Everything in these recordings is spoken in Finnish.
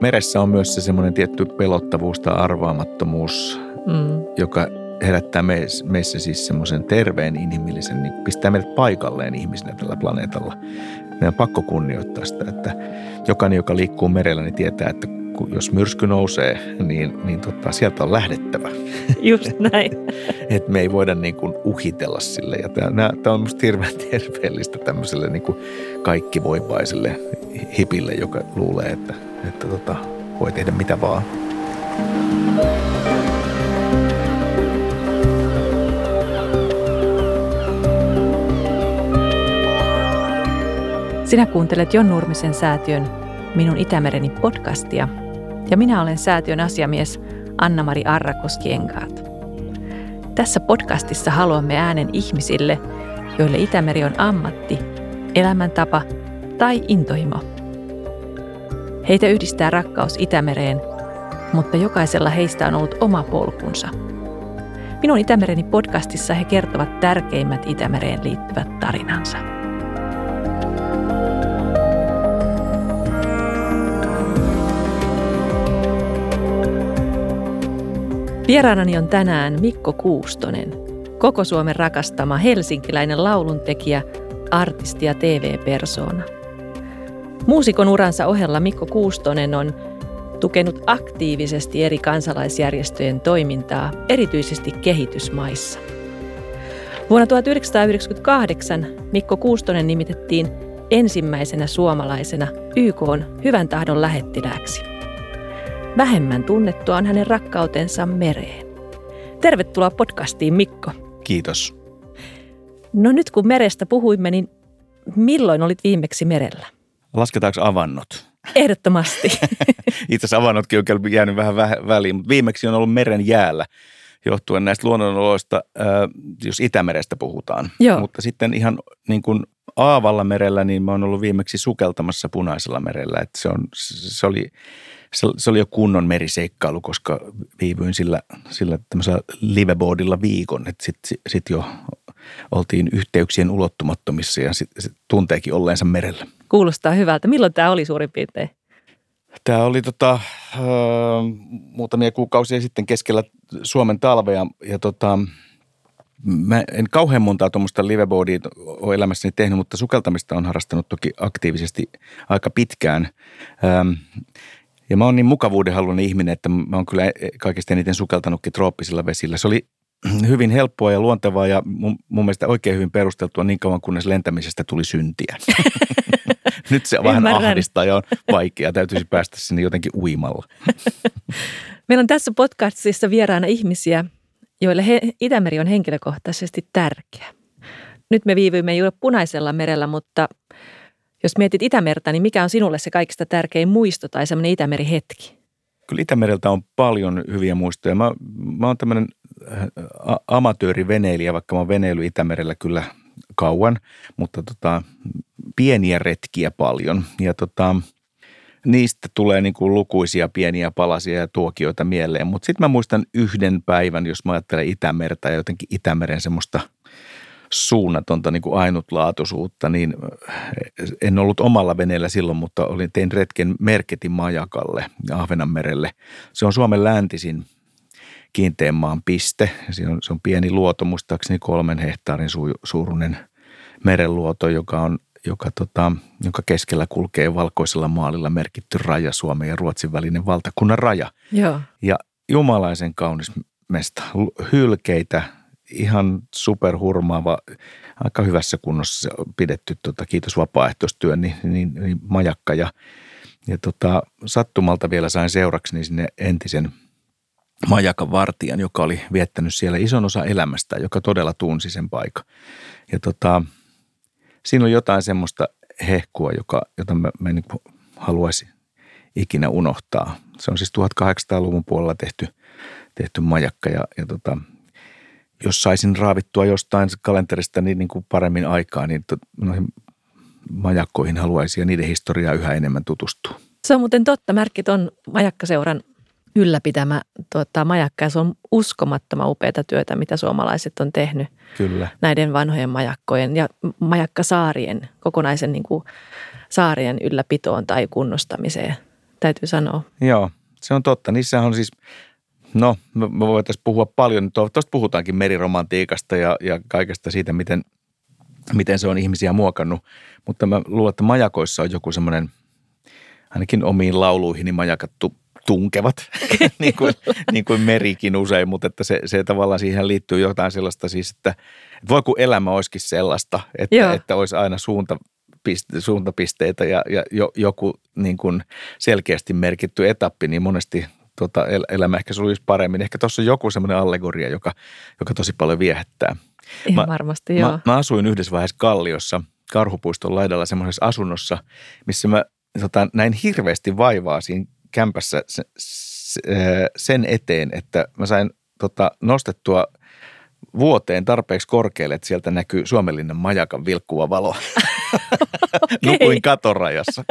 Meressä on myös se semmoinen tietty pelottavuus tai arvaamattomuus, mm. joka herättää meissä siis semmoisen terveen inhimillisen, niin pistää meidät paikalleen ihmisinä tällä planeetalla. Meidän on pakko kunnioittaa sitä, että jokainen, joka liikkuu merellä, niin tietää, että jos myrsky nousee, niin, niin tota, sieltä on lähdettävä. Just näin. Et me ei voida niin kuin uhitella sille. Ja tämä, tämä on minusta hirveän terveellistä tämmöiselle niin kuin kaikkivoipaiselle hipille, joka luulee, että, että tota, voi tehdä mitä vaan. Sinä kuuntelet Jon Nurmisen säätiön Minun Itämereni podcastia ja minä olen säätiön asiamies Anna-Mari Arrakoski-Enkaat. Tässä podcastissa haluamme äänen ihmisille, joille Itämeri on ammatti, elämäntapa tai intohimo. Heitä yhdistää rakkaus Itämereen, mutta jokaisella heistä on ollut oma polkunsa. Minun Itämereni podcastissa he kertovat tärkeimmät Itämereen liittyvät tarinansa. Vieraanani on tänään Mikko Kuustonen, koko Suomen rakastama helsinkiläinen lauluntekijä, artisti ja TV-persoona. Muusikon uransa ohella Mikko Kuustonen on tukenut aktiivisesti eri kansalaisjärjestöjen toimintaa, erityisesti kehitysmaissa. Vuonna 1998 Mikko Kuustonen nimitettiin ensimmäisenä suomalaisena YK hyvän tahdon lähettilääksi. Vähemmän tunnettua on hänen rakkautensa mereen. Tervetuloa podcastiin, Mikko. Kiitos. No nyt kun merestä puhuimme, niin milloin olit viimeksi merellä? Lasketaanko avannot? Ehdottomasti. Itse asiassa avannotkin on jäänyt vähän väliin, mutta viimeksi on ollut meren jäällä johtuen näistä luonnonoloista, jos Itämerestä puhutaan. Joo. Mutta sitten ihan niin kuin Aavalla merellä, niin mä oon ollut viimeksi sukeltamassa Punaisella merellä. Että se, on, se oli se, se oli jo kunnon meriseikkailu, koska viivyin sillä, sillä tämmöisellä liveboardilla viikon, että sitten sit jo oltiin yhteyksien ulottumattomissa ja sit, sit tunteekin olleensa merellä. Kuulostaa hyvältä. Milloin tämä oli suurin piirtein? Tämä oli tota, äh, muutamia kuukausia sitten keskellä Suomen talvea ja tota, Mä en kauhean montaa tuommoista liveboardia ole elämässäni tehnyt, mutta sukeltamista on harrastanut toki aktiivisesti aika pitkään. Ähm, ja mä oon niin mukavuudenhaluinen ihminen, että mä oon kyllä kaikista eniten sukeltanutkin trooppisilla vesillä. Se oli hyvin helppoa ja luontevaa ja mun, mun mielestä oikein hyvin perusteltua niin kauan, kunnes lentämisestä tuli syntiä. Nyt se vähän Ymmärrän. ahdistaa ja on vaikea. Täytyisi päästä sinne jotenkin uimalla. Meillä on tässä podcastissa vieraana ihmisiä, joille he, Itämeri on henkilökohtaisesti tärkeä. Nyt me viivyimme juuri punaisella merellä, mutta jos mietit Itämerta, niin mikä on sinulle se kaikista tärkein muisto tai semmoinen Itämeri-hetki? Kyllä Itämereltä on paljon hyviä muistoja. Mä, mä oon tämmöinen amatööriveneilijä, vaikka mä oon veneily Itämerellä kyllä kauan, mutta tota, pieniä retkiä paljon. Ja tota, niistä tulee niin kuin lukuisia pieniä palasia ja tuokioita mieleen. Mutta sitten mä muistan yhden päivän, jos mä ajattelen Itämertä ja jotenkin Itämeren semmoista – suunnatonta niin kuin ainutlaatuisuutta, niin en ollut omalla veneellä silloin, mutta olin, tein retken Merketin majakalle Ahvenanmerelle. Se on Suomen läntisin kiinteän maan piste. Se on, se on pieni luoto, muistaakseni kolmen hehtaarin su, suuruinen merenluoto, joka on joka, tota, joka keskellä kulkee valkoisella maalilla merkitty raja Suomen ja Ruotsin välinen valtakunnan raja. Joo. Ja jumalaisen kaunis mesta. Hylkeitä, ihan superhurmaava, aika hyvässä kunnossa pidetty, tota, kiitos vapaaehtoistyön, niin, niin, niin majakka. Ja, ja tota, sattumalta vielä sain seuraksi niin sinne entisen majakan vartijan, joka oli viettänyt siellä ison osa elämästä, joka todella tunsi sen paikan. Ja tota, siinä on jotain semmoista hehkua, joka, jota mä, mä en niin haluaisi ikinä unohtaa. Se on siis 1800-luvun puolella tehty, tehty majakka ja, ja tota, jos saisin raavittua jostain kalenterista niin, niin kuin paremmin aikaa, niin to, noihin majakkoihin haluaisin ja niiden historiaa yhä enemmän tutustua. Se on muuten totta. Märkit on majakkaseuran ylläpitämä tuota, majakka ja se on uskomattoman upeata työtä, mitä suomalaiset on tehnyt Kyllä. näiden vanhojen majakkojen ja majakkasaarien, kokonaisen niin kuin, saarien ylläpitoon tai kunnostamiseen. täytyy sanoa. Joo, se on totta. Niissä on siis, no me, voitaisiin puhua paljon, toivottavasti puhutaankin meriromantiikasta ja, ja kaikesta siitä, miten, miten se on ihmisiä muokannut. Mutta mä luulen, että majakoissa on joku semmoinen, ainakin omiin lauluihin majakattu tunkevat, niin, kuin, niin kuin merikin usein, mutta että se, se tavallaan siihen liittyy jotain sellaista siis, että, että voi kun elämä olisikin sellaista, että, että olisi aina suunta, piste, suuntapisteitä ja, ja jo, joku niin kuin selkeästi merkitty etappi, niin monesti tota, elämä ehkä sujisi paremmin. Ehkä tuossa on joku semmoinen allegoria, joka, joka tosi paljon viehättää. Ihan mä, varmasti, joo. Mä, mä asuin yhdessä vaiheessa Kalliossa, Karhupuiston laidalla semmoisessa asunnossa, missä mä tota, näin hirveästi vaivaa siinä kämpässä sen eteen, että mä sain tota, nostettua vuoteen tarpeeksi korkealle, että sieltä näkyy Suomellinen majakan vilkkuva valo. okay. Nukuin katorajassa.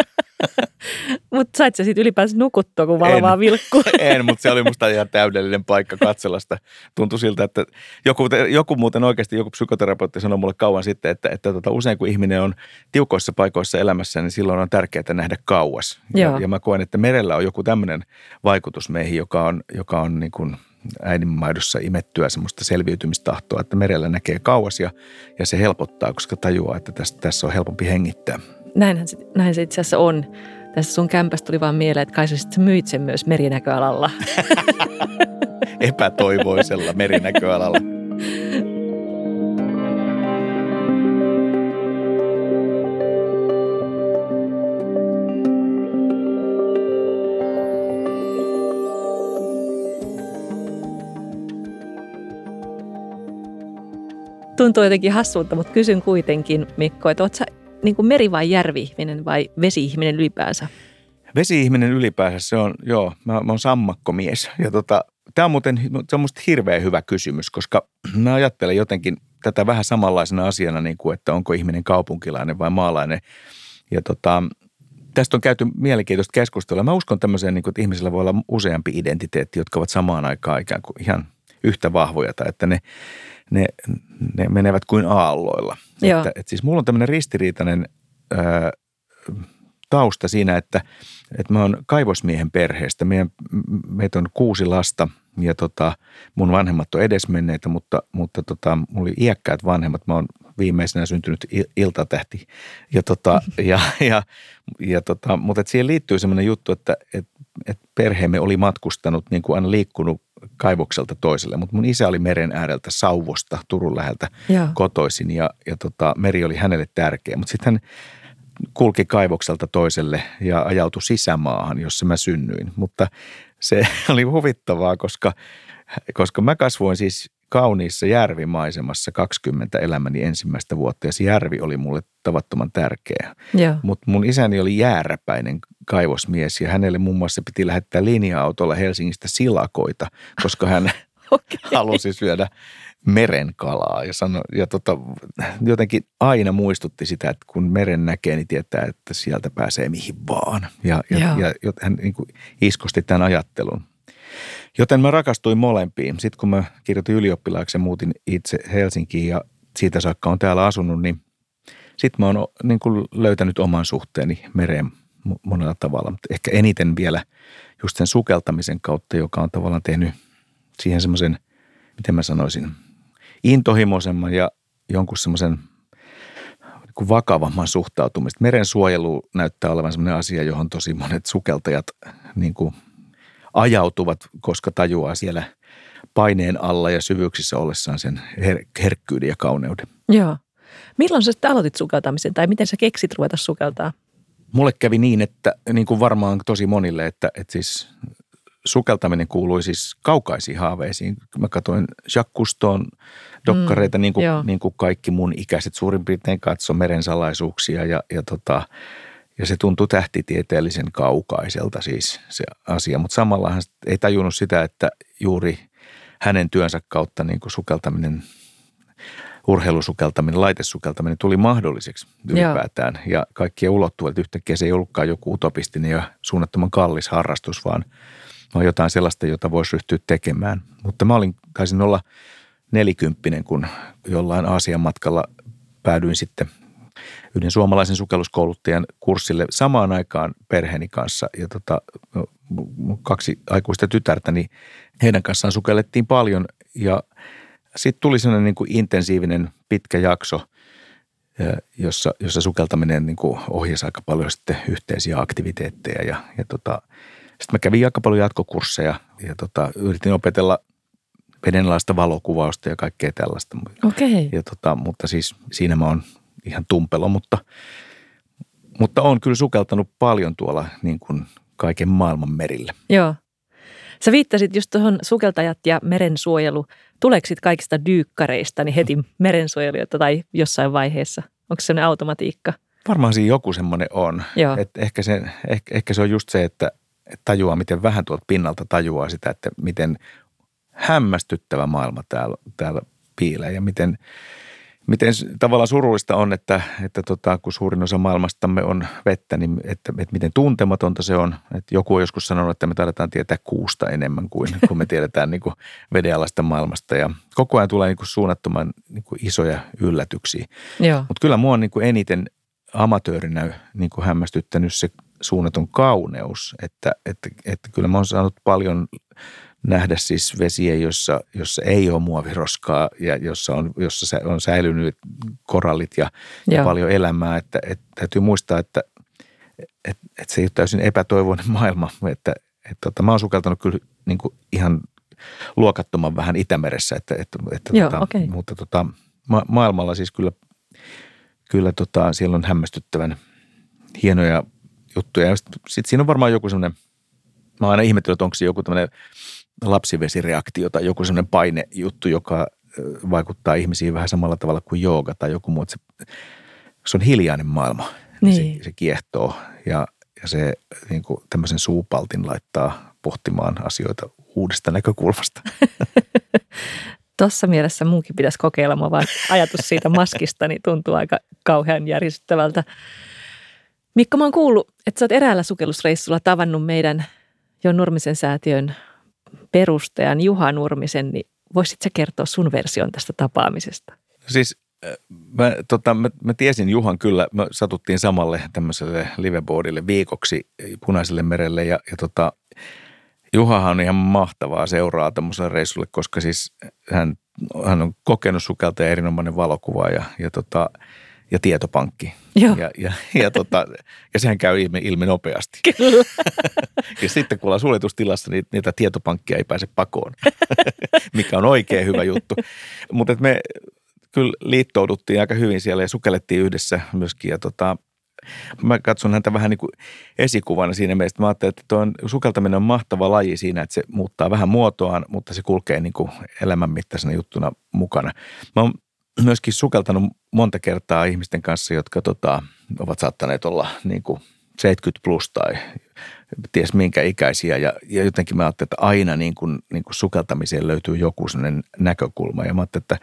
mutta sait sä sitten ylipäänsä nukuttua, kun vaan vilkkuu? en, mutta se oli musta ihan täydellinen paikka katsella sitä. Tuntui siltä, että joku, joku muuten oikeasti, joku psykoterapeutti sanoi mulle kauan sitten, että, että tota, usein kun ihminen on tiukoissa paikoissa elämässä, niin silloin on tärkeää nähdä kauas. Ja, ja mä koen, että merellä on joku tämmöinen vaikutus meihin, joka on, joka on niin kuin – äidinmaidossa imettyä semmoista selviytymistahtoa, että merellä näkee kauas ja, ja se helpottaa, koska tajuaa, että tässä, tässä on helpompi hengittää. Näinhän, näin se itse asiassa on. Tässä sun kämpästä tuli vaan mieleen, että kai sä sitten myit sen myös merinäköalalla. Epätoivoisella merinäköalalla. tuntuu jotenkin hassulta, mutta kysyn kuitenkin, Mikko, että oletko niin kuin meri- vai järvi-ihminen vai vesi-ihminen ylipäänsä? Vesi-ihminen ylipäänsä, se on, joo, mä, mä oon sammakkomies. Ja tota, tämä on muuten se on musta hirveän hyvä kysymys, koska mä ajattelen jotenkin tätä vähän samanlaisena asiana, niin kuin, että onko ihminen kaupunkilainen vai maalainen. Ja tota, tästä on käyty mielenkiintoista keskustelua. Mä uskon tämmöiseen, niin kuin, että ihmisillä voi olla useampi identiteetti, jotka ovat samaan aikaan ikään kuin ihan yhtä vahvoja. Tai että ne, ne, ne menevät kuin aalloilla. Joo. Että, että siis mulla on tämmöinen ristiriitainen ää, tausta siinä, että, että mä oon kaivosmiehen perheestä. Meidän, meitä on kuusi lasta ja tota, mun vanhemmat on edesmenneitä, mutta, mutta tota, mulla oli iäkkäät vanhemmat. Mä oon viimeisenä syntynyt iltatähti. Ja tota, ja, ja, ja tota, mutta siihen liittyy semmoinen juttu, että, että, että perheemme oli matkustanut, niin kuin aina liikkunut kaivokselta toiselle, mutta mun isä oli meren ääreltä Sauvosta, Turun läheltä Joo. kotoisin ja, ja tota, meri oli hänelle tärkeä. Mutta sitten hän kulki kaivokselta toiselle ja ajautui sisämaahan, jossa mä synnyin. Mutta se oli huvittavaa, koska, koska mä kasvoin siis kauniissa järvimaisemassa 20 elämäni ensimmäistä vuotta ja se järvi oli mulle tavattoman tärkeä. Mutta mun isäni oli jääräpäinen kaivosmies ja hänelle muun muassa piti lähettää linja-autolla Helsingistä silakoita, koska hän okay. halusi syödä merenkalaa ja, sano, ja tota, jotenkin aina muistutti sitä, että kun meren näkee, niin tietää, että sieltä pääsee mihin vaan. Ja, ja, ja, ja hän niin kuin iskosti tämän ajattelun. Joten mä rakastuin molempiin. Sitten kun mä kirjoitin ylioppilaaksi ja muutin itse Helsinkiin ja siitä saakka on täällä asunut, niin sitten mä oon niin kuin löytänyt oman suhteeni mereen monella tavalla. Mutta ehkä eniten vielä just sen sukeltamisen kautta, joka on tavallaan tehnyt siihen semmoisen, miten mä sanoisin, intohimoisemman ja jonkun semmoisen niin vakavamman suhtautumista. Meren suojelu näyttää olevan semmoinen asia, johon tosi monet sukeltajat niin kuin – ajautuvat, koska tajuaa siellä paineen alla ja syvyyksissä ollessaan sen her- herkkyyden ja kauneuden. Joo. Milloin sä sitten aloitit sukeltamisen tai miten sä keksit ruveta sukeltaa? Mulle kävi niin, että niin kuin varmaan tosi monille, että, että siis sukeltaminen kuului siis kaukaisiin haaveisiin. Mä katsoin Jacques Cousteau'n dokkareita, mm, niin, kuin, niin kuin kaikki mun ikäiset suurin piirtein katso meren salaisuuksia ja, ja tota, ja se tuntui tähtitieteellisen kaukaiselta siis se asia, mutta samalla hän ei tajunnut sitä, että juuri hänen työnsä kautta niin kuin sukeltaminen, urheilusukeltaminen, laitesukeltaminen tuli mahdolliseksi ylipäätään. Joo. Ja kaikkien ulottuvat yhtäkkiä se ei ollutkaan joku utopistinen ja suunnattoman kallis harrastus, vaan, vaan jotain sellaista, jota voisi ryhtyä tekemään. Mutta mä olin, taisin olla nelikymppinen, kun jollain Aasian matkalla päädyin sitten – yhden suomalaisen sukelluskouluttajan kurssille samaan aikaan perheeni kanssa. Ja tota, kaksi aikuista tytärtä, niin heidän kanssaan sukellettiin paljon ja sitten tuli sellainen niin kuin intensiivinen pitkä jakso, jossa, jossa sukeltaminen niin kuin ohjasi aika paljon sitten yhteisiä aktiviteetteja ja, ja tota, sitten mä kävin aika paljon jatkokursseja ja tota, yritin opetella vedenalaista valokuvausta ja kaikkea tällaista. Okay. Ja tota, mutta siis siinä mä oon ihan tumpelo, mutta, mutta on kyllä sukeltanut paljon tuolla niin kuin kaiken maailman merillä. Joo. Sä viittasit just tuohon sukeltajat ja merensuojelu. Tuleeko sit kaikista dyykkareista niin heti merensuojelijoita tai jossain vaiheessa? Onko se sellainen automatiikka? Varmaan siinä joku semmoinen on. Joo. Et ehkä, se, ehkä, ehkä se on just se, että, että tajuaa, miten vähän tuolta pinnalta tajuaa sitä, että miten hämmästyttävä maailma täällä, täällä piilee ja miten, miten tavallaan surullista on, että, että tota, kun suurin osa maailmastamme on vettä, niin että, että miten tuntematonta se on. Että joku on joskus sanonut, että me tarvitaan tietää kuusta enemmän kuin kun me tiedetään niin kuin vedenalaista maailmasta. Ja koko ajan tulee niin kuin suunnattoman niin kuin isoja yllätyksiä. Mutta kyllä mua on niin kuin eniten amatöörinä niin kuin hämmästyttänyt se suunnaton kauneus, että, että, että kyllä mä oon saanut paljon nähdä siis vesiä, jossa, jossa ei ole muoviroskaa ja jossa on, jossa on säilynyt korallit ja, ja paljon elämää. Että, että täytyy muistaa, että, että, että se ei ole täysin epätoivoinen maailma. Että, että, tota, mä oon sukeltanut kyllä niin kuin ihan luokattoman vähän Itämeressä, että, että, että Joo, tota, okay. mutta tota, ma- maailmalla siis kyllä, kyllä tota, siellä on hämmästyttävän hienoja juttuja. Ja sitten sit siinä on varmaan joku semmoinen, mä oon aina ihmetellyt, että onko se joku tämmöinen lapsivesireaktio tai joku sellainen painejuttu, joka vaikuttaa ihmisiin vähän samalla tavalla kuin jooga tai joku muu. Se, se on hiljainen maailma. Niin. Se, se kiehtoo ja, ja se niin kuin tämmöisen suupaltin laittaa pohtimaan asioita uudesta näkökulmasta. Tuossa mielessä munkin pitäisi kokeilla, mä vaan ajatus siitä maskista niin tuntuu aika kauhean järisyttävältä. Mikko, mä oon kuullut, että sä oot eräällä sukellusreissulla tavannut meidän Jo Nurmisen säätiön perustajan Juha Nurmisen, niin voisit sä kertoa sun version tästä tapaamisesta? Siis äh, mä, tota, mä, mä tiesin Juhan kyllä, me satuttiin samalle tämmöiselle liveboardille viikoksi Punaiselle merelle. Ja, ja tota, Juhahan on ihan mahtavaa seuraa tämmöiselle reissulle, koska siis hän, hän on kokenut sukelta ja erinomainen valokuva. Ja, ja tota, ja tietopankki. Joo. Ja, ja, ja, tota, ja sehän käy ilmi, ilmi nopeasti. Kyllä. ja sitten kun ollaan suljetustilassa, niin niitä tietopankkia ei pääse pakoon, mikä on oikein hyvä juttu. Mutta me kyllä liittouduttiin aika hyvin siellä ja sukellettiin yhdessä myöskin. Ja tota, mä katson häntä vähän niin kuin esikuvana siinä mielessä. Mä ajattelin, että tuo sukeltaminen on mahtava laji siinä, että se muuttaa vähän muotoaan, mutta se kulkee niin kuin elämänmittaisena juttuna mukana. Mä oon myöskin sukeltanut monta kertaa ihmisten kanssa, jotka tota, ovat saattaneet olla niin kuin 70 plus tai ties minkä ikäisiä. Ja, ja jotenkin mä ajattelin, että aina niin kuin, niin kuin sukeltamiseen löytyy joku sellainen näkökulma. Ja mä ajattelin, että,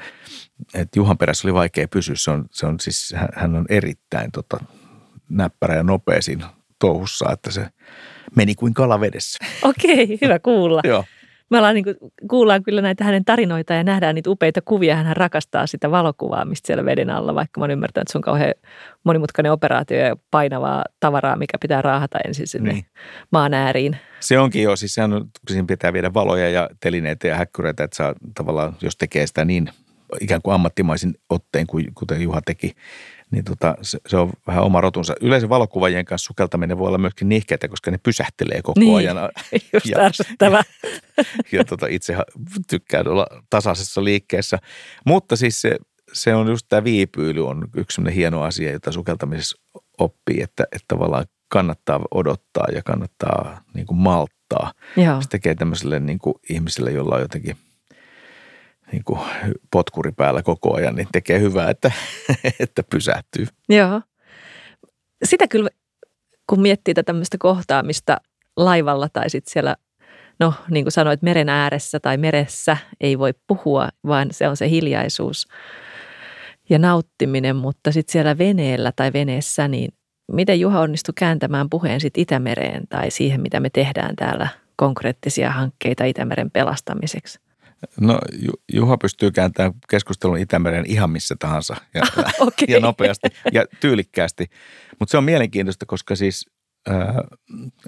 että Juhan perässä oli vaikea pysyä. Se on, se on siis, hän on erittäin tota, näppärä ja nopea siinä touhussa, että se meni kuin kala vedessä. Okei, hyvä kuulla. Joo me ollaan niin kuin, kuullaan kyllä näitä hänen tarinoita ja nähdään niitä upeita kuvia. Hän rakastaa sitä valokuvaamista siellä veden alla, vaikka mä oon ymmärtänyt, että se on kauhean monimutkainen operaatio ja painavaa tavaraa, mikä pitää raahata ensin sinne niin. maan ääriin. Se onkin jo, siis sehän on, siinä pitää viedä valoja ja telineitä ja häkkyreitä, että saa tavallaan, jos tekee sitä niin ikään kuin ammattimaisin otteen, kuten Juha teki, niin tota, se, se, on vähän oma rotunsa. Yleisen valokuvajien kanssa sukeltaminen voi olla myöskin nihkeitä, koska ne pysähtelee koko niin, ajan. just ja, ärsyttävä. ja, ja tota, itse tykkään olla tasaisessa liikkeessä. Mutta siis se, se on just tämä viipyily on yksi hieno asia, jota sukeltamisessa oppii, että, että tavallaan kannattaa odottaa ja kannattaa niin kuin malttaa. Joo. Se tekee tämmöiselle niin kuin ihmiselle, jolla on jotenkin – niin kuin potkuri päällä koko ajan, niin tekee hyvää, että, että pysähtyy. Joo. Sitä kyllä, kun miettii tätä tämmöistä kohtaamista laivalla tai sitten siellä, no niin kuin sanoit, meren ääressä tai meressä ei voi puhua, vaan se on se hiljaisuus ja nauttiminen, mutta sitten siellä veneellä tai veneessä, niin miten Juha onnistui kääntämään puheen sitten Itämereen tai siihen, mitä me tehdään täällä konkreettisia hankkeita Itämeren pelastamiseksi? No Juha pystyy kääntämään keskustelun Itämeren ihan missä tahansa ja, okay. ja nopeasti ja tyylikkäästi. Mutta se on mielenkiintoista, koska siis äh,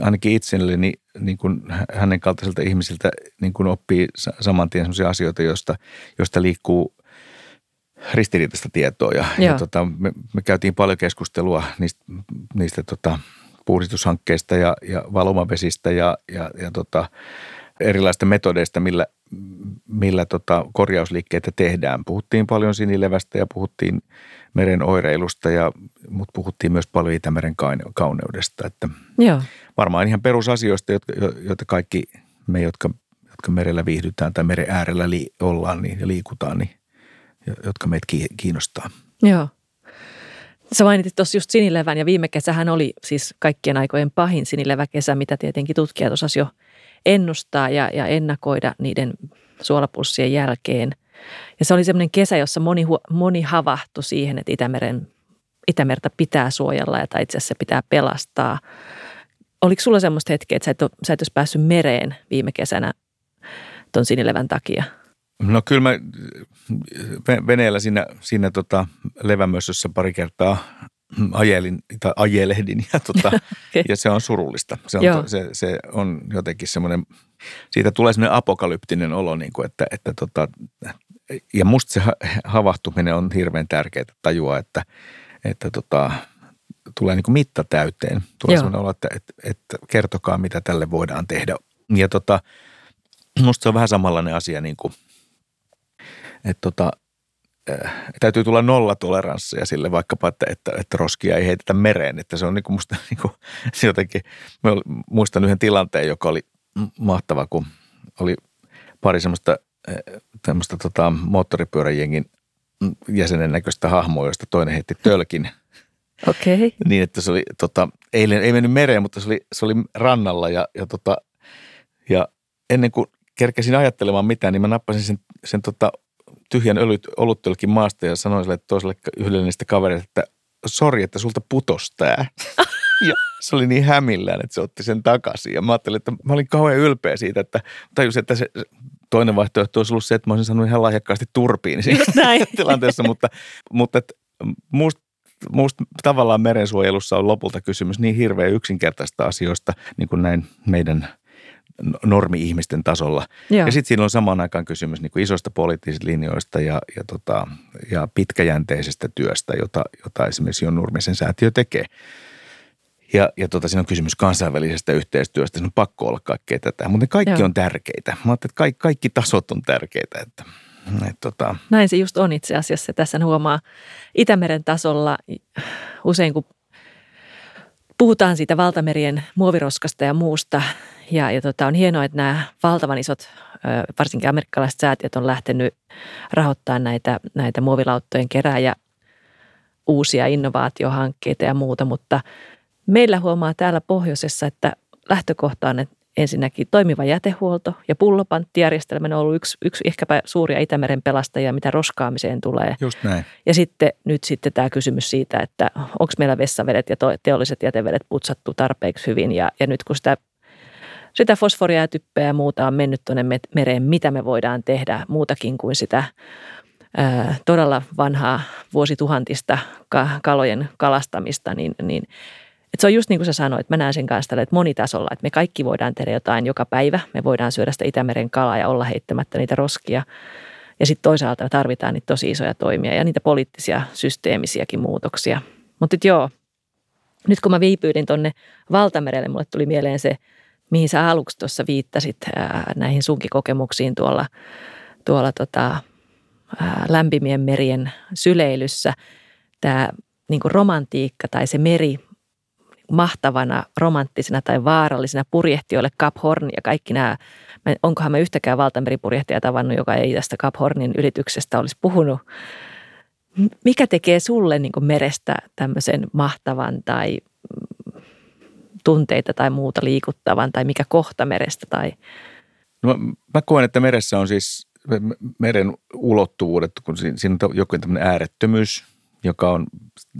ainakin itselleni niin kuin hänen kaltaiselta ihmisiltä niin kuin oppii saman tien sellaisia asioita, joista, joista liikkuu ristiriitaista tietoa. Ja, ja tota, me, me käytiin paljon keskustelua niistä, niistä tota, puhdistushankkeista ja, ja valumavesistä ja, ja, ja tota, erilaisista metodeista, millä, millä tota korjausliikkeitä tehdään. Puhuttiin paljon sinilevästä ja puhuttiin meren oireilusta, ja, mutta puhuttiin myös paljon Itämeren kauneudesta. Että Joo. Varmaan ihan perusasioista, jotka, joita kaikki me, jotka, jotka merellä viihdytään tai meren äärellä li, ollaan niin, ja liikutaan, niin, jotka meitä kiinnostaa. Joo. Sä mainitit tuossa just sinilevän ja viime kesähän oli siis kaikkien aikojen pahin sinileväkesä, mitä tietenkin tutkijat osas jo ennustaa ja, ja ennakoida niiden suolapulssien jälkeen. Ja se oli semmoinen kesä, jossa moni, moni havahtui siihen, että Itämeren, Itämerta pitää suojella ja tai itse asiassa pitää pelastaa. Oliko sulla semmoista hetkeä, että sä et, sä et olisi päässyt mereen viime kesänä ton sinilevän takia? No kyllä mä veneellä siinä, siinä tota levämössössä pari kertaa ajelin tai ajelehdin ja, tota, okay. ja se on surullista. Se on, se, se on jotenkin semmoinen, siitä tulee semmoinen apokalyptinen olo, niin kuin, että, että tota, ja musta se havahtuminen on hirveän tärkeää tajua, että, että tota, tulee niin kuin mitta täyteen. Tulee Joo. semmoinen olo, että, että, että kertokaa mitä tälle voidaan tehdä. Ja tota, musta se on vähän samanlainen asia niin kuin, että tota, täytyy tulla nollatoleranssia sille vaikkapa, että, että, että roskia ei heitetä mereen. Että se on niin kuin musta niin kuin, se jotenkin, mä muistan yhden tilanteen, joka oli mahtava, kun oli pari semmoista äh, tämmöistä tota, moottoripyöräjengin jäsenen näköistä hahmoa, josta toinen heitti tölkin. Okei. Okay. Niin, että se oli, tota, ei, ei mennyt mereen, mutta se oli, se oli rannalla ja, ja, tota, ja ennen kuin kerkesin ajattelemaan mitään, niin mä nappasin sen, sen tota, tyhjän ölyt, oluttölkin maasta ja sanoin sille toiselle yhdelle niistä kavereista, että sori, että sulta putos tää. ja se oli niin hämillään, että se otti sen takaisin. Ja mä ajattelin, että mä olin kauhean ylpeä siitä, että tajusin, että se toinen vaihtoehto olisi ollut se, että mä olisin sanonut ihan lahjakkaasti turpiin siinä tilanteessa. mutta, mutta että musta musta tavallaan merensuojelussa on lopulta kysymys niin hirveän yksinkertaista asioista, niin kuin näin meidän normi-ihmisten tasolla. Joo. Ja sitten siinä on samaan aikaan kysymys niin kuin isoista poliittisista linjoista ja, ja, tota, ja pitkäjänteisestä työstä, jota, jota esimerkiksi Jon Nurmisen säätiö tekee. Ja, ja tota, siinä on kysymys kansainvälisestä yhteistyöstä, siinä on pakko olla kaikkea tätä, mutta ne kaikki Joo. on tärkeitä. Mä että kaikki, kaikki tasot on tärkeitä, että et, tota. Näin se just on itse asiassa. Tässä huomaa Itämeren tasolla usein, kun puhutaan siitä valtamerien muoviroskasta ja muusta, ja, ja tota, on hienoa, että nämä valtavan isot, varsinkin amerikkalaiset säätiöt on lähtenyt rahoittamaan näitä, näitä muovilauttojen kerääjä uusia innovaatiohankkeita ja muuta, mutta meillä huomaa täällä pohjoisessa, että lähtökohta on, että ensinnäkin toimiva jätehuolto ja pullopanttijärjestelmä on ollut yksi, yksi ehkäpä suuria Itämeren pelastajia, mitä roskaamiseen tulee. Just näin. Ja sitten nyt sitten tämä kysymys siitä, että onko meillä vessavedet ja teolliset jätevedet putsattu tarpeeksi hyvin ja, ja nyt kun sitä sitä fosforia ja typpeä ja muuta on mennyt tuonne mereen, mitä me voidaan tehdä muutakin kuin sitä ää, todella vanhaa vuosituhantista kalojen kalastamista, niin, niin että se on just niin kuin sä sanoit, mä näen sen kanssa tällä, että monitasolla, että me kaikki voidaan tehdä jotain joka päivä. Me voidaan syödä sitä Itämeren kalaa ja olla heittämättä niitä roskia. Ja sitten toisaalta me tarvitaan niitä tosi isoja toimia ja niitä poliittisia systeemisiäkin muutoksia. Mutta joo, nyt kun mä viipyydin tonne Valtamerelle, mulle tuli mieleen se, mihin sä aluksi tuossa viittasit ää, näihin sunkikokemuksiin tuolla, tuolla tota, ää, lämpimien merien syleilyssä. Tämä niin romantiikka tai se meri mahtavana, romanttisena tai vaarallisena purjehtijoille Cap Horn ja kaikki nämä, onkohan me yhtäkään valtameripurjehtia tavannut, joka ei tästä Cap Hornin ylityksestä olisi puhunut. Mikä tekee sulle niin merestä tämmöisen mahtavan tai tunteita tai muuta liikuttavan tai mikä kohta merestä? Tai... No, mä koen, että meressä on siis meren ulottuvuudet, kun siinä on joku tämmöinen äärettömyys, joka on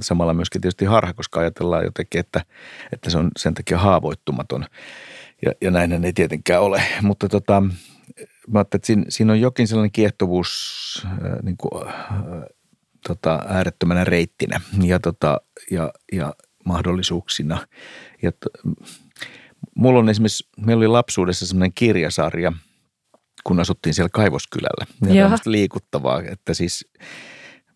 samalla myöskin tietysti harha, koska ajatellaan jotenkin, että, että se on sen takia haavoittumaton. Ja, ja näin ei tietenkään ole. Mutta tota, mä että siinä, siinä on jokin sellainen kiehtovuus äh, niin kuin, äh, tota, äärettömänä reittinä ja, tota, ja, ja mahdollisuuksina. Ja to, mulla on esimerkiksi, meillä oli lapsuudessa sellainen kirjasarja, kun asuttiin siellä Kaivoskylällä. Ja liikuttavaa, että siis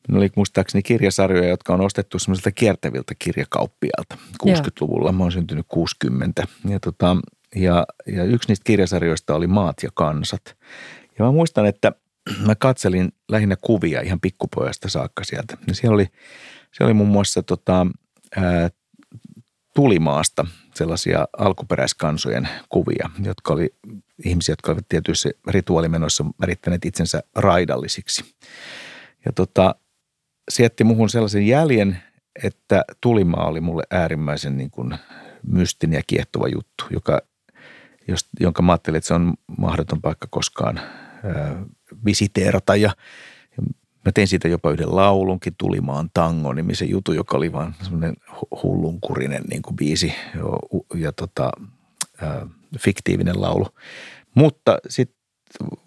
ne oli muistaakseni kirjasarjoja, jotka on ostettu semmoiselta kiertäviltä kirjakauppialta 60-luvulla. Mä oon syntynyt 60. Ja, tota, ja, ja yksi niistä kirjasarjoista oli Maat ja kansat. Ja mä muistan, että mä katselin lähinnä kuvia ihan pikkupojasta saakka sieltä. Ja siellä oli, siellä oli muun muassa tota, ää, Tulimaasta sellaisia alkuperäiskansojen kuvia, jotka oli ihmisiä, jotka olivat tietyissä rituaalimenoissa värittäneet itsensä raidallisiksi. Ja tota, se jätti muhun sellaisen jäljen, että Tulimaa oli mulle äärimmäisen niin kuin mystinen ja kiehtova juttu, joka, jonka mä ajattelin, että se on mahdoton paikka koskaan visiteerata. Ja mä tein siitä jopa yhden laulunkin, Tulimaan tango nimisen jutu, joka oli vaan semmoinen hullunkurinen niin kuin biisi ja, ja tota, ää, fiktiivinen laulu. Mutta sitten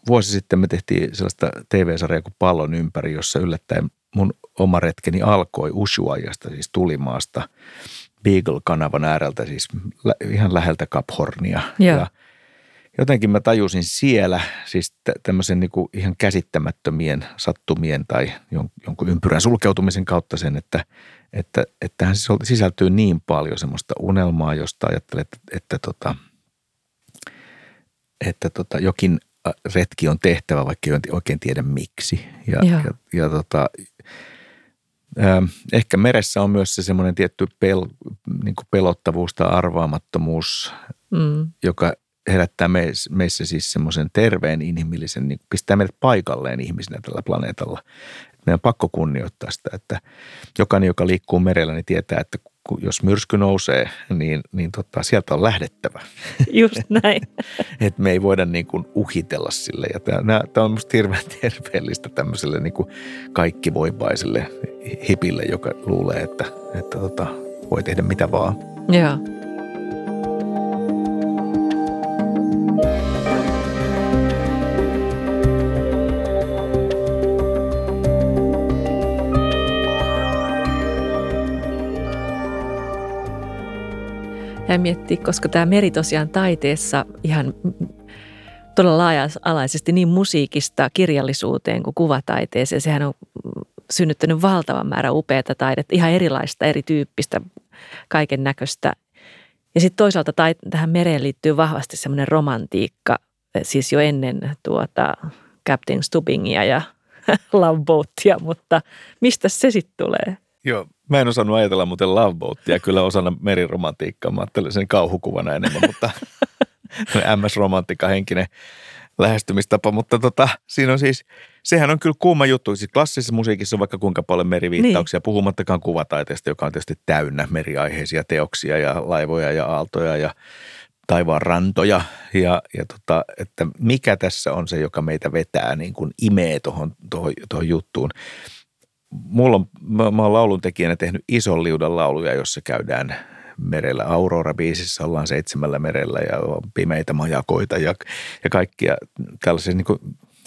vuosi sitten me tehtiin sellaista TV-sarjaa kuin Pallon ympäri, jossa yllättäen mun oma retkeni alkoi Ushuaiasta, siis Tulimaasta, Beagle-kanavan ääreltä, siis ihan läheltä Cap Hornia. Joo. Ja jotenkin mä tajusin siellä siis tämmöisen niin kuin ihan käsittämättömien sattumien tai jonkun ympyrän sulkeutumisen kautta sen, että, että, että tähän sisältyy niin paljon semmoista unelmaa, josta ajattelet, että, että, tota, että tota, jokin retki on tehtävä, vaikka ei oikein tiedä miksi. Ja, ja, ja tota, ehkä meressä on myös se semmoinen tietty pel, niin pelottavuus tai arvaamattomuus, mm. joka herättää meissä siis semmoisen terveen inhimillisen, niin pistää meidät paikalleen ihmisinä tällä planeetalla. Meidän on pakko kunnioittaa sitä, että jokainen, joka liikkuu merellä, niin tietää, että jos myrsky nousee, niin, niin tota, sieltä on lähdettävä. Just näin. Et me ei voida niin kuin uhitella sille. Ja tämä, tämä on minusta hirveän terveellistä tämmöiselle niin kuin kaikkivoipaiselle hipille, joka luulee, että, että tota, voi tehdä mitä vaan. Joo. Ja miettiä, koska tämä meri tosiaan taiteessa ihan todella laaja-alaisesti niin musiikista kirjallisuuteen kuin kuvataiteeseen. Sehän on synnyttänyt valtavan määrä upeata taidetta, ihan erilaista, erityyppistä, kaiken näköistä. Ja sitten toisaalta tai, tähän mereen liittyy vahvasti semmoinen romantiikka, siis jo ennen tuota Captain Stubbingia ja Love Boatia, mutta mistä se sitten tulee? Joo, mä en osannut ajatella muuten Love Boatia, kyllä osana meriromantiikkaa. Mä ajattelin sen kauhukuvana enemmän, mutta MS-romantiikka henkinen lähestymistapa, mutta tota, siinä on siis, sehän on kyllä kuuma juttu. Siis klassisessa musiikissa on vaikka kuinka paljon meriviittauksia, niin. puhumattakaan kuvataiteesta, joka on tietysti täynnä meriaiheisia teoksia ja laivoja ja aaltoja ja taivaan rantoja. Ja, ja tota, että mikä tässä on se, joka meitä vetää, niin kuin imee tuohon, tuohon, tuohon juttuun. Mulla on, mä, mä oon lauluntekijänä tehnyt ison liudan lauluja, jossa käydään merellä. Aurora-biisissä ollaan seitsemällä merellä ja on pimeitä majakoita ja, ja kaikkia tällaisia, niin kuin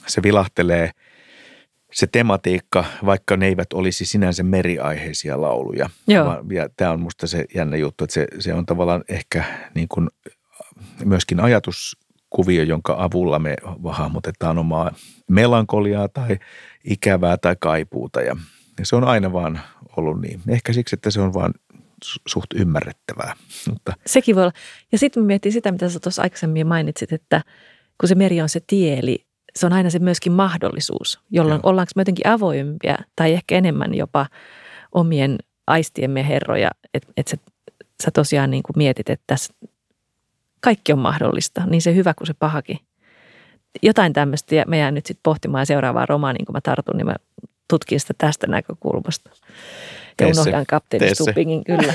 se vilahtelee se tematiikka, vaikka ne eivät olisi sinänsä meriaiheisia lauluja. Joo. Ja tämä on musta se jännä juttu, että se, se on tavallaan ehkä niin kuin myöskin ajatuskuvio, jonka avulla me hahmotetaan omaa melankoliaa tai ikävää tai kaipuuta ja, ja se on aina vaan ollut niin. Ehkä siksi, että se on vaan suht ymmärrettävää. Mutta. Sekin voi olla. Ja sitten miettii sitä, mitä sä tuossa aikaisemmin mainitsit, että kun se meri on se tie, eli se on aina se myöskin mahdollisuus, jolloin Joo. ollaanko me jotenkin avoimempia tai ehkä enemmän jopa omien aistiemme herroja, että et sä, sä tosiaan niin kuin mietit, että tässä kaikki on mahdollista, niin se hyvä kuin se pahakin. Jotain tämmöistä, ja me jään nyt sitten pohtimaan seuraavaa romaaniin, kun mä tartun, niin mä tutkin sitä tästä näkökulmasta. Ja unohdan kapteeni Stubbingin, kyllä.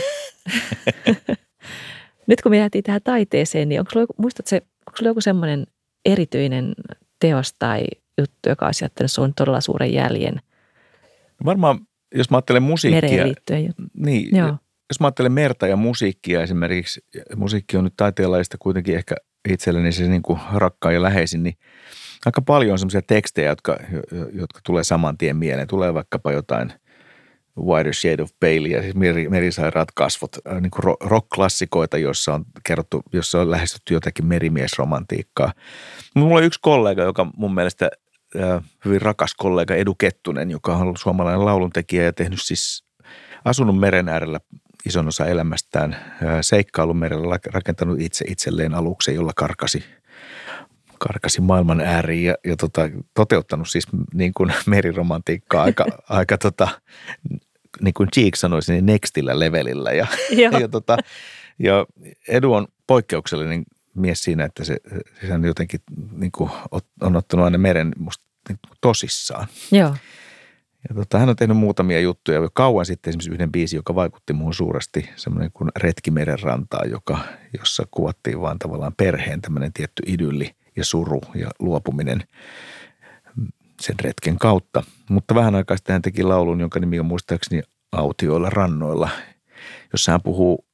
Nyt kun me jäätiin tähän taiteeseen, niin onko sulla, muistatko se, onko sulla joku semmoinen erityinen teos tai juttu, joka olisi jättänyt sinun todella suuren jäljen? Varmaan, jos mä ajattelen musiikkia. Mereen. Niin, Joo. jos mä ajattelen merta ja musiikkia esimerkiksi, musiikki on nyt taiteenlajista kuitenkin ehkä itselleni se niin kuin rakkaan ja läheisin, niin aika paljon on semmoisia tekstejä, jotka, jotka tulee saman tien mieleen. Tulee vaikkapa jotain Wider Shade of Pale ja siis merisairaat kasvot, äh, niin kuin rock-klassikoita, joissa on kerrottu, jossa on lähestytty jotakin merimiesromantiikkaa. Mulla on yksi kollega, joka mun mielestä äh, hyvin rakas kollega Edu Kettunen, joka on ollut suomalainen lauluntekijä ja tehnyt siis asunut meren äärellä ison osa elämästään, äh, seikkailun merellä, rakentanut itse itselleen aluksen, jolla karkasi karkasi maailman ääriin ja, ja tota, toteuttanut siis niin kuin meriromantiikkaa aika, aika tota, niin kuin Cheek sanoisi, niin nextillä levelillä. Ja, ja, tota, ja Edu on poikkeuksellinen mies siinä, että se, se on jotenkin niin kuin, on ottanut aina meren musta niin kuin tosissaan. Joo. Ja tota, hän on tehnyt muutamia juttuja jo kauan sitten esimerkiksi yhden biisin, joka vaikutti muuhun suuresti, semmoinen kuin Retki meren rantaa, joka, jossa kuvattiin vaan tavallaan perheen tämmöinen tietty idylli – ja suru ja luopuminen sen retken kautta. Mutta vähän aikaa sitten hän teki laulun, jonka nimi on muistaakseni Autioilla rannoilla, jossa hän puhuu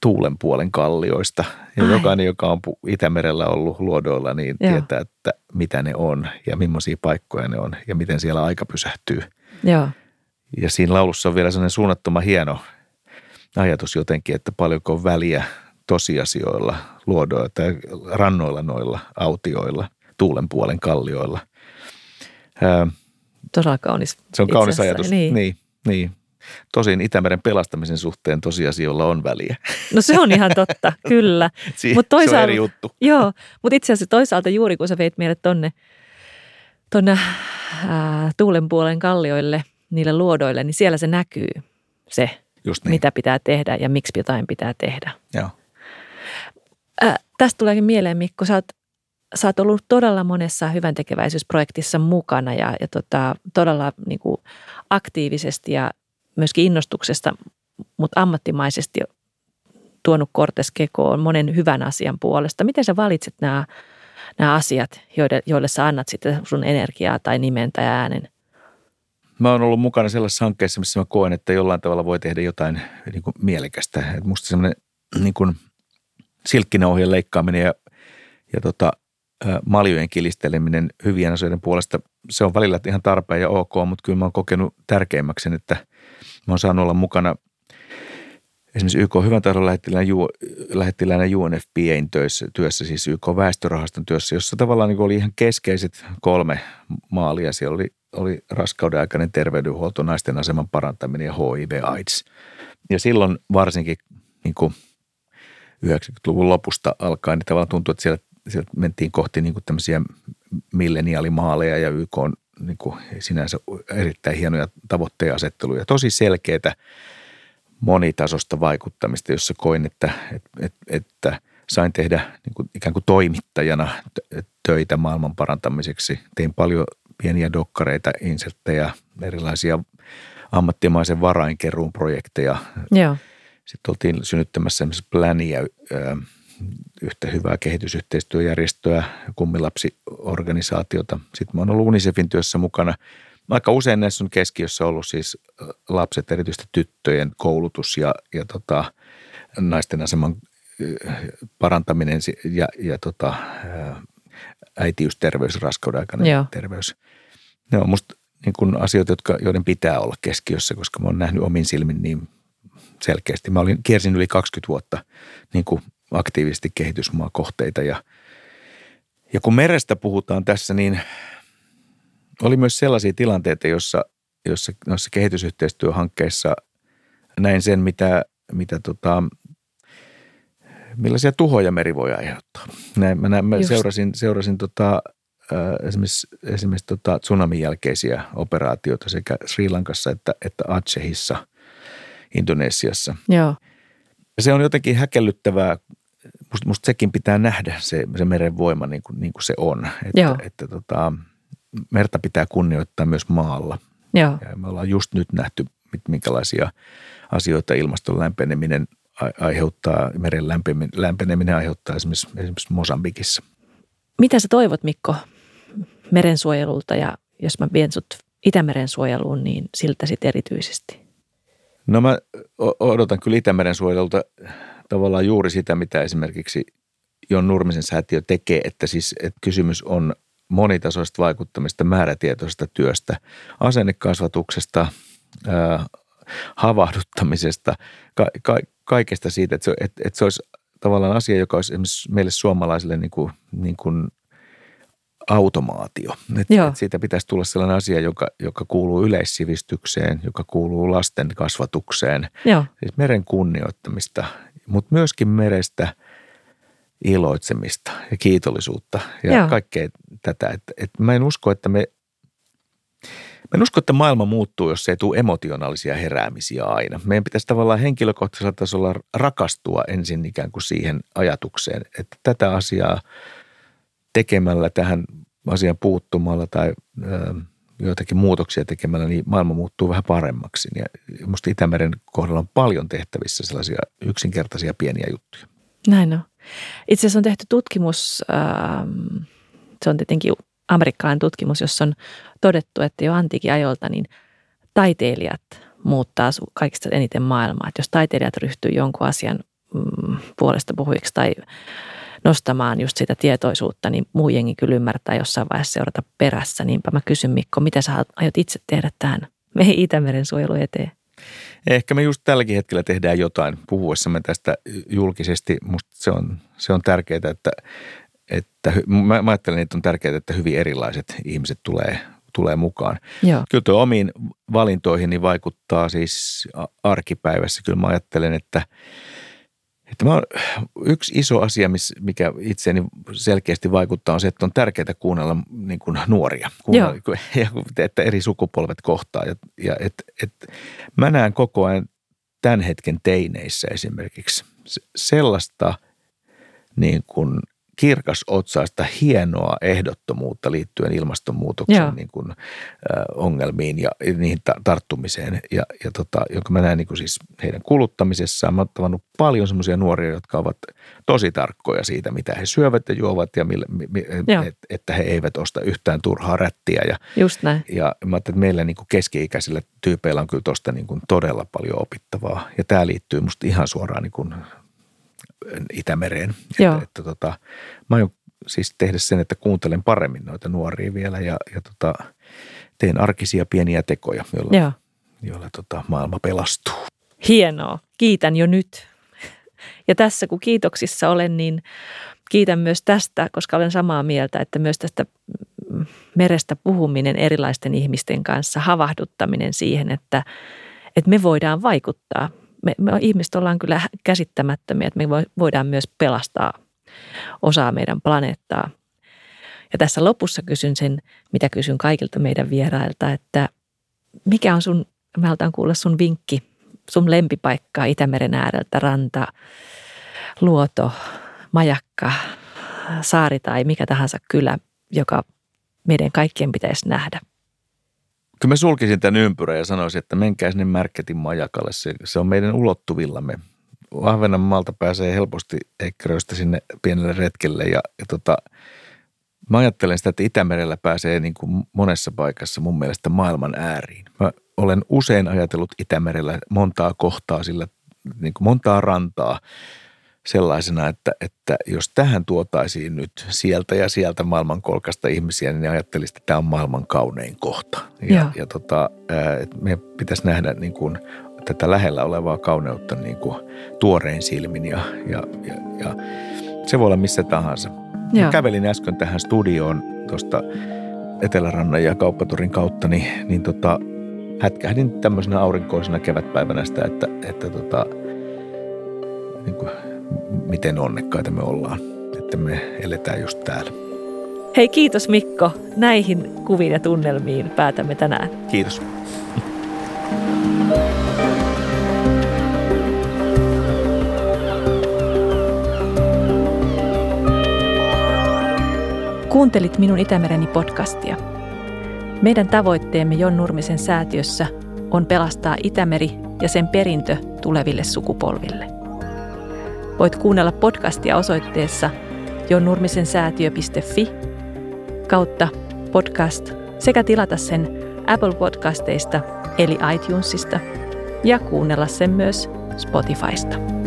tuulen puolen kallioista. Ja Ai. jokainen, joka on Itämerellä ollut luodoilla, niin Joo. tietää, että mitä ne on ja millaisia paikkoja ne on ja miten siellä aika pysähtyy. Joo. Ja siinä laulussa on vielä sellainen suunnattoman hieno ajatus jotenkin, että paljonko on väliä tosiasioilla, luodoilla tai rannoilla noilla autioilla, tuulen puolen kallioilla. Ää, Todella kaunis. Se on kaunis ajatus. Niin. niin, niin. Tosin Itämeren pelastamisen suhteen tosiasioilla on väliä. No se on ihan totta, kyllä. si- Mut toisaalta, se on eri juttu. Joo, mutta itse asiassa toisaalta juuri kun sä veit meidät tonne, tonne ää, tuulen puolen kallioille, niille luodoille, niin siellä se näkyy se, Just niin. mitä pitää tehdä ja miksi jotain pitää tehdä. Joo. Äh, tästä tuleekin mieleen, Mikko, sä oot, sä oot ollut todella monessa hyvän tekeväisyysprojektissa mukana ja, ja tota, todella niin kuin aktiivisesti ja myöskin innostuksesta, mutta ammattimaisesti tuonut Kortes kekoon monen hyvän asian puolesta. Miten sä valitset nämä, nämä asiat, joille, joille sä annat sitten sun energiaa tai nimen tai äänen? Mä oon ollut mukana sellaisessa hankkeessa, missä mä koen, että jollain tavalla voi tehdä jotain niin kuin mielekästä. Et musta semmoinen niin kuin – silkkinauhien leikkaaminen ja, ja tota, maljojen kilisteleminen hyvien asioiden puolesta, se on välillä ihan tarpeen ja ok, mutta kyllä mä oon kokenut tärkeimmäksi sen, että mä oon saanut olla mukana esimerkiksi YK hyvän tahdon lähettiläänä UNFPAin töissä, työssä, siis YK väestörahaston työssä, jossa tavallaan niin oli ihan keskeiset kolme maalia. Siellä oli, oli raskauden aikainen terveydenhuolto, naisten aseman parantaminen ja HIV AIDS. Ja silloin varsinkin niin kuin – 90-luvun lopusta alkaen, niin tavallaan tuntuu, että siellä, siellä mentiin kohti niin kuin tämmöisiä milleniaalimaaleja ja YK on niin kuin sinänsä erittäin hienoja tavoitteen asetteluja. Tosi selkeitä monitasosta vaikuttamista, jossa koin, että, että, että sain tehdä niin kuin ikään kuin toimittajana töitä maailman parantamiseksi. Tein paljon pieniä dokkareita, inserttejä, erilaisia ammattimaisen varainkeruun projekteja. Joo. Sitten oltiin synnyttämässä esimerkiksi Pläniä, yhtä hyvää kehitysyhteistyöjärjestöä, kummilapsiorganisaatiota. Sitten mä oon ollut UNICEFin työssä mukana. Aika usein näissä on keskiössä ollut siis lapset, erityisesti tyttöjen koulutus ja, ja tota, naisten aseman parantaminen ja, ja tota, äitiysterveys, raskauden aikana Joo. terveys. Ne on musta niin kuin asioita, jotka, joiden pitää olla keskiössä, koska mä oon nähnyt omin silmin niin selkeästi. Mä olin, kiersin yli 20 vuotta niin kuin aktiivisesti kehitysmaakohteita ja, ja kun merestä puhutaan tässä, niin oli myös sellaisia tilanteita, jossa, jossa noissa kehitysyhteistyöhankkeissa näin sen, mitä, mitä tota, millaisia tuhoja meri voi aiheuttaa. Näin, mä, näin, mä seurasin, seurasin tota, esimerkiksi, esimerkiksi tota tsunamin jälkeisiä operaatioita sekä Sri Lankassa että, että Acehissa – Indonesiassa. Joo. Se on jotenkin häkellyttävää. Musta, musta sekin pitää nähdä, se, se meren voima niin kuin, niin kuin se on. Että, Joo. että tota, merta pitää kunnioittaa myös maalla. Joo. Ja me ollaan just nyt nähty, minkälaisia asioita ilmaston lämpeneminen aiheuttaa, meren lämpeneminen aiheuttaa esimerkiksi, esimerkiksi Mosambikissa. Mitä sä toivot Mikko merensuojelulta ja jos mä vien sut Itämeren suojeluun, niin siltä sitten erityisesti? No mä odotan kyllä Itämeren suojelulta tavallaan juuri sitä, mitä esimerkiksi Jon Nurmisen säätiö tekee, että siis että kysymys on monitasoista vaikuttamista, määrätietoisesta työstä, asennekasvatuksesta, ää, havahduttamisesta, ka- ka- kaikesta siitä, että se, että, että se olisi tavallaan asia, joka olisi esimerkiksi meille suomalaisille niin kuin, niin kuin automaatio. Että, että siitä pitäisi tulla sellainen asia, joka, joka kuuluu yleissivistykseen, joka kuuluu lasten kasvatukseen, Joo. siis meren kunnioittamista, mutta myöskin merestä iloitsemista ja kiitollisuutta ja Joo. kaikkea tätä. Että, että mä en usko, että me Mä en usko, että maailma muuttuu, jos ei tule emotionaalisia heräämisiä aina. Meidän pitäisi tavallaan henkilökohtaisella tasolla rakastua ensin ikään kuin siihen ajatukseen, että tätä asiaa tekemällä, tähän asian puuttumalla tai ö, joitakin muutoksia tekemällä, niin maailma muuttuu vähän paremmaksi. Ja musta Itämeren kohdalla on paljon tehtävissä sellaisia yksinkertaisia pieniä juttuja. Näin on. Itse asiassa on tehty tutkimus, ähm, se on tietenkin amerikkalainen tutkimus, jossa on todettu, että jo antiikin ajoilta niin taiteilijat muuttaa kaikista eniten maailmaa. Että jos taiteilijat ryhtyy jonkun asian mm, puolesta puhujiksi tai nostamaan just sitä tietoisuutta, niin muu jengi kyllä ymmärtää jossain vaiheessa seurata perässä. Niinpä mä kysyn Mikko, mitä sä aiot itse tehdä tähän meihin Itämeren suojelu eteen? Ehkä me just tälläkin hetkellä tehdään jotain puhuessamme tästä julkisesti. Musta se on, se on tärkeää, että, että mä, mä ajattelen, että on tärkeää, että hyvin erilaiset ihmiset tulee, tulee mukaan. Joo. Kyllä tuo omiin valintoihin vaikuttaa siis arkipäivässä. Kyllä mä ajattelen, että, että mä, yksi iso asia, mikä itseäni selkeästi vaikuttaa, on se, että on tärkeää kuunnella niin kuin nuoria. Kuunnella, että eri sukupolvet kohtaa. Ja, ja et, et, mä näen koko ajan tämän hetken teineissä esimerkiksi sellaista niin kuin kirkasotsaista hienoa ehdottomuutta liittyen ilmastonmuutoksen niin kuin, ä, ongelmiin ja niihin ta- tarttumiseen, ja, ja tota, jonka mä näen niin kuin siis heidän kuluttamisessaan. Mä oon tavannut paljon semmoisia nuoria, jotka ovat tosi tarkkoja siitä, mitä he syövät ja juovat ja millä, mi, et, että he eivät osta yhtään turhaa rättiä. Ja, Just näin. Ja mä että meillä niin kuin keski-ikäisillä tyypeillä on kyllä tuosta niin kuin todella paljon opittavaa. Ja tämä liittyy musta ihan suoraan niin kuin Itämereen. Joo. Että, että tota, mä aion siis tehdä sen, että kuuntelen paremmin noita nuoria vielä ja, ja tota, teen arkisia pieniä tekoja, joilla, Joo. joilla tota, maailma pelastuu. Hienoa. Kiitän jo nyt. Ja tässä kun kiitoksissa olen, niin kiitän myös tästä, koska olen samaa mieltä, että myös tästä merestä puhuminen erilaisten ihmisten kanssa, havahduttaminen siihen, että, että me voidaan vaikuttaa me, me ihmiset ollaan kyllä käsittämättömiä, että me voidaan myös pelastaa osaa meidän planeettaa. Ja tässä lopussa kysyn sen, mitä kysyn kaikilta meidän vierailta, että mikä on sun, mä haluan kuulla sun vinkki, sun lempipaikkaa Itämeren ääreltä, ranta, luoto, majakka, saari tai mikä tahansa kylä, joka meidän kaikkien pitäisi nähdä. Kyllä mä sulkisin tämän ympyrän ja sanoisin, että menkää sinne Märketin majakalle. Se, se on meidän ulottuvillamme. Ahvenanmaalta pääsee helposti Ekkeröistä sinne pienelle retkelle ja, ja tota, mä ajattelen sitä, että Itämerellä pääsee niin kuin monessa paikassa mun mielestä maailman ääriin. Mä olen usein ajatellut Itämerellä montaa kohtaa, sillä niin kuin montaa rantaa, sellaisena, että, että jos tähän tuotaisiin nyt sieltä ja sieltä maailmankolkasta ihmisiä, niin ajattelisin, että tämä on maailman kaunein kohta. Ja, ja. ja tota, että meidän pitäisi nähdä niin kuin tätä lähellä olevaa kauneutta niin kuin tuorein silmin ja, ja, ja, ja se voi olla missä tahansa. Mä kävelin äsken tähän studioon tuosta Etelärannan ja Kauppaturin kautta, niin, niin tota, hätkähdin tämmöisenä aurinkoisena kevätpäivänä sitä, että, että tota, niin kuin miten onnekkaita me ollaan, että me eletään just täällä. Hei kiitos Mikko. Näihin kuviin ja tunnelmiin päätämme tänään. Kiitos. Kuuntelit minun Itämereni podcastia. Meidän tavoitteemme Jon Nurmisen säätiössä on pelastaa Itämeri ja sen perintö tuleville sukupolville. Voit kuunnella podcastia osoitteessa jonnurmisensäätiö.fi kautta podcast sekä tilata sen Apple Podcasteista eli iTunesista ja kuunnella sen myös Spotifysta.